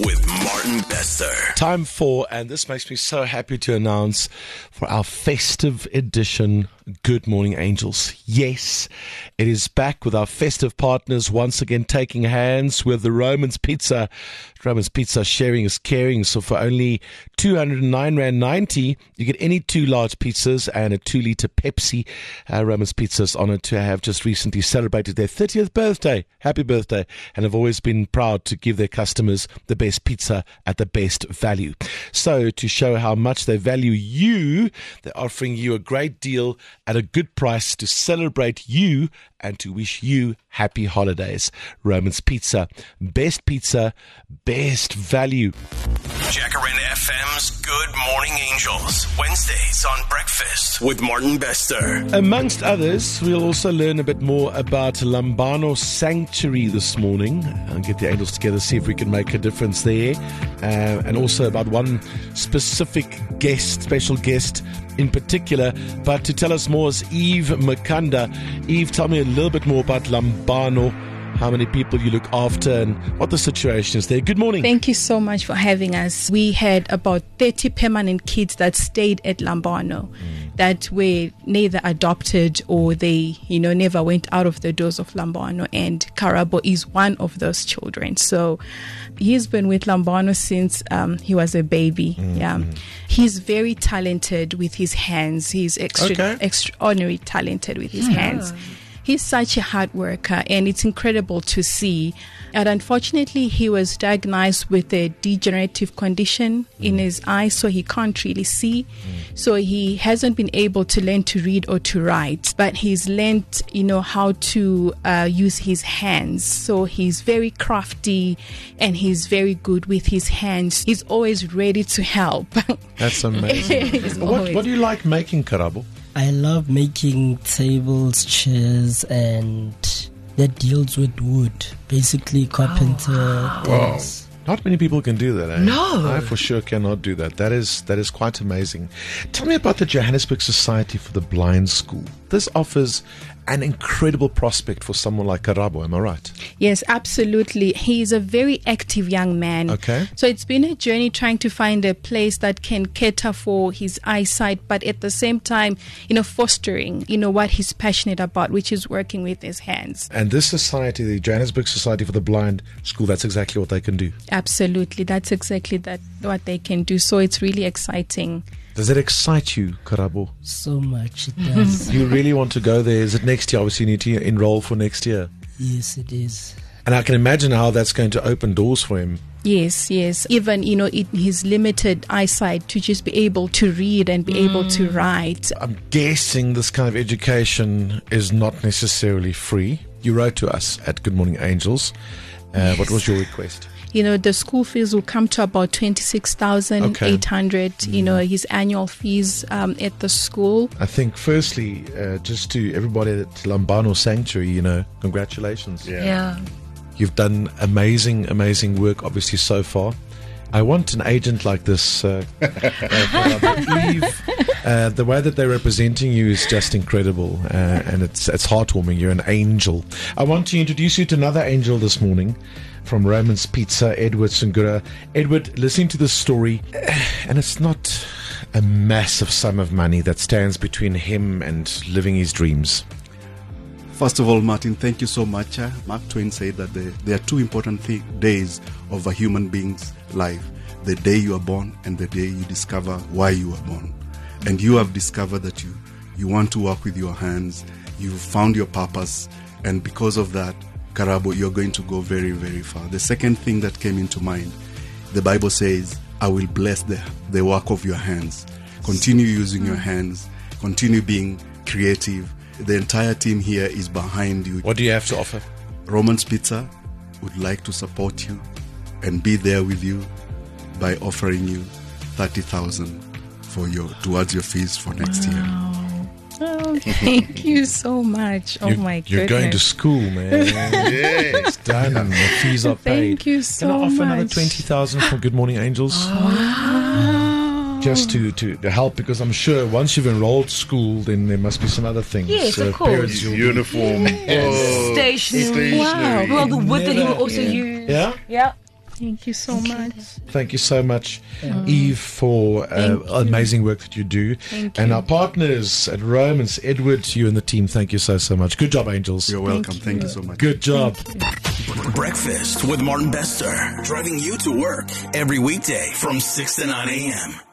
with Martin Bester. Time for, and this makes me so happy to announce for our festive edition, Good Morning Angels. Yes, it is back with our festive partners once again taking hands with the Romans Pizza. Romans Pizza sharing is caring. So for only 209 Rand 90, you get any two large pizzas and a two liter Pepsi. Uh, Romans Pizza is honored to have just recently celebrated their 30th birthday. Happy birthday. And have always been proud to give their customers the best pizza at the best value. So to show how much they value you, they're offering you a great deal at a good price to celebrate you and to wish you happy holidays. Romans Pizza, best pizza, best value. Jacaranda FM's Good Morning Angels. Wednesdays on Breakfast with Martin Bester. Amongst others, we'll also learn a bit more about Lambano Sanctuary this morning and get the angels together, see if we can make a difference there. Uh, and also about one specific guest, special guest in particular. But to tell us more is Eve Makanda. Eve, tell me a little bit more about Lambano how many people you look after and what the situation is there. Good morning. Thank you so much for having us. We had about 30 permanent kids that stayed at Lambano mm. that were neither adopted or they, you know, never went out of the doors of Lambano and Karabo is one of those children. So he's been with Lambano since um, he was a baby. Mm. Yeah. He's very talented with his hands. He's extra- okay. extraordinarily talented with his yeah. hands he's such a hard worker and it's incredible to see. And unfortunately, he was diagnosed with a degenerative condition mm. in his eyes, so he can't really see. Mm. So he hasn't been able to learn to read or to write, but he's learned, you know, how to uh, use his hands. So he's very crafty and he's very good with his hands. He's always ready to help. That's amazing. what, what do you like making, Karabo? I love making tables, chairs, and that deals with wood. Basically, carpenter oh, wow. things. Not many people can do that. Eh? No, I for sure cannot do that. That is that is quite amazing. Tell me about the Johannesburg Society for the Blind School. This offers an incredible prospect for someone like Karabo, am I right? Yes, absolutely. He is a very active young man. Okay. So it's been a journey trying to find a place that can cater for his eyesight, but at the same time, you know, fostering, you know, what he's passionate about, which is working with his hands. And this society, the Johannesburg Society for the Blind School, that's exactly what they can do. Absolutely. That's exactly that what they can do. So it's really exciting. Does it excite you, Karabo? So much it does. you really want to go there? Is it next year? Obviously, you need to enroll for next year. Yes, it is. And I can imagine how that's going to open doors for him. Yes, yes. Even, you know, in his limited eyesight to just be able to read and be mm. able to mm. write. I'm guessing this kind of education is not necessarily free. You wrote to us at Good Morning Angels. Uh, yes. What was your request? You know, the school fees will come to about 26,800, okay. you know, mm. his annual fees um, at the school. I think, firstly, uh, just to everybody at Lambano Sanctuary, you know, congratulations. Yeah. yeah. You've done amazing, amazing work, obviously, so far. I want an agent like this. Uh, uh, Eve, uh, the way that they're representing you is just incredible, uh, and it's it's heartwarming. You're an angel. I want to introduce you to another angel this morning from Romans Pizza, Edward Sungura. Edward, listening to this story, and it's not a massive sum of money that stands between him and living his dreams. First of all, Martin, thank you so much. Mark Twain said that the, there are two important th- days of a human being's life the day you are born and the day you discover why you are born. And you have discovered that you, you want to work with your hands, you've found your purpose, and because of that, Karabo, you're going to go very, very far. The second thing that came into mind, the Bible says, I will bless the, the work of your hands. Continue using your hands, continue being creative. The entire team here is behind you. What do you have to offer? Romans Pizza would like to support you and be there with you by offering you 30,000 for your towards your fees for next wow. year. Oh, thank you so much. Oh you're, my goodness. You're going to school, man. yeah, it's done. The fees are paid. Thank you so much. Can I offer much. another 20,000 for Good Morning Angels? Oh. Just to, to, to help because I'm sure once you've enrolled school, then there must be some other things. Yes, of course. Uniform. Yes. Oh, stationery. Wow. Well, the wood that he will also use. Yeah? Yeah. Thank you so much. Thank you so much, Eve, for uh, amazing work that you do. Thank and you. our partners at Romans, Edward, you and the team, thank you so, so much. Good job, Angels. You're welcome. Thank you so much. Good job. Breakfast with Martin Bester. Driving you to work every weekday from 6 to 9 a.m.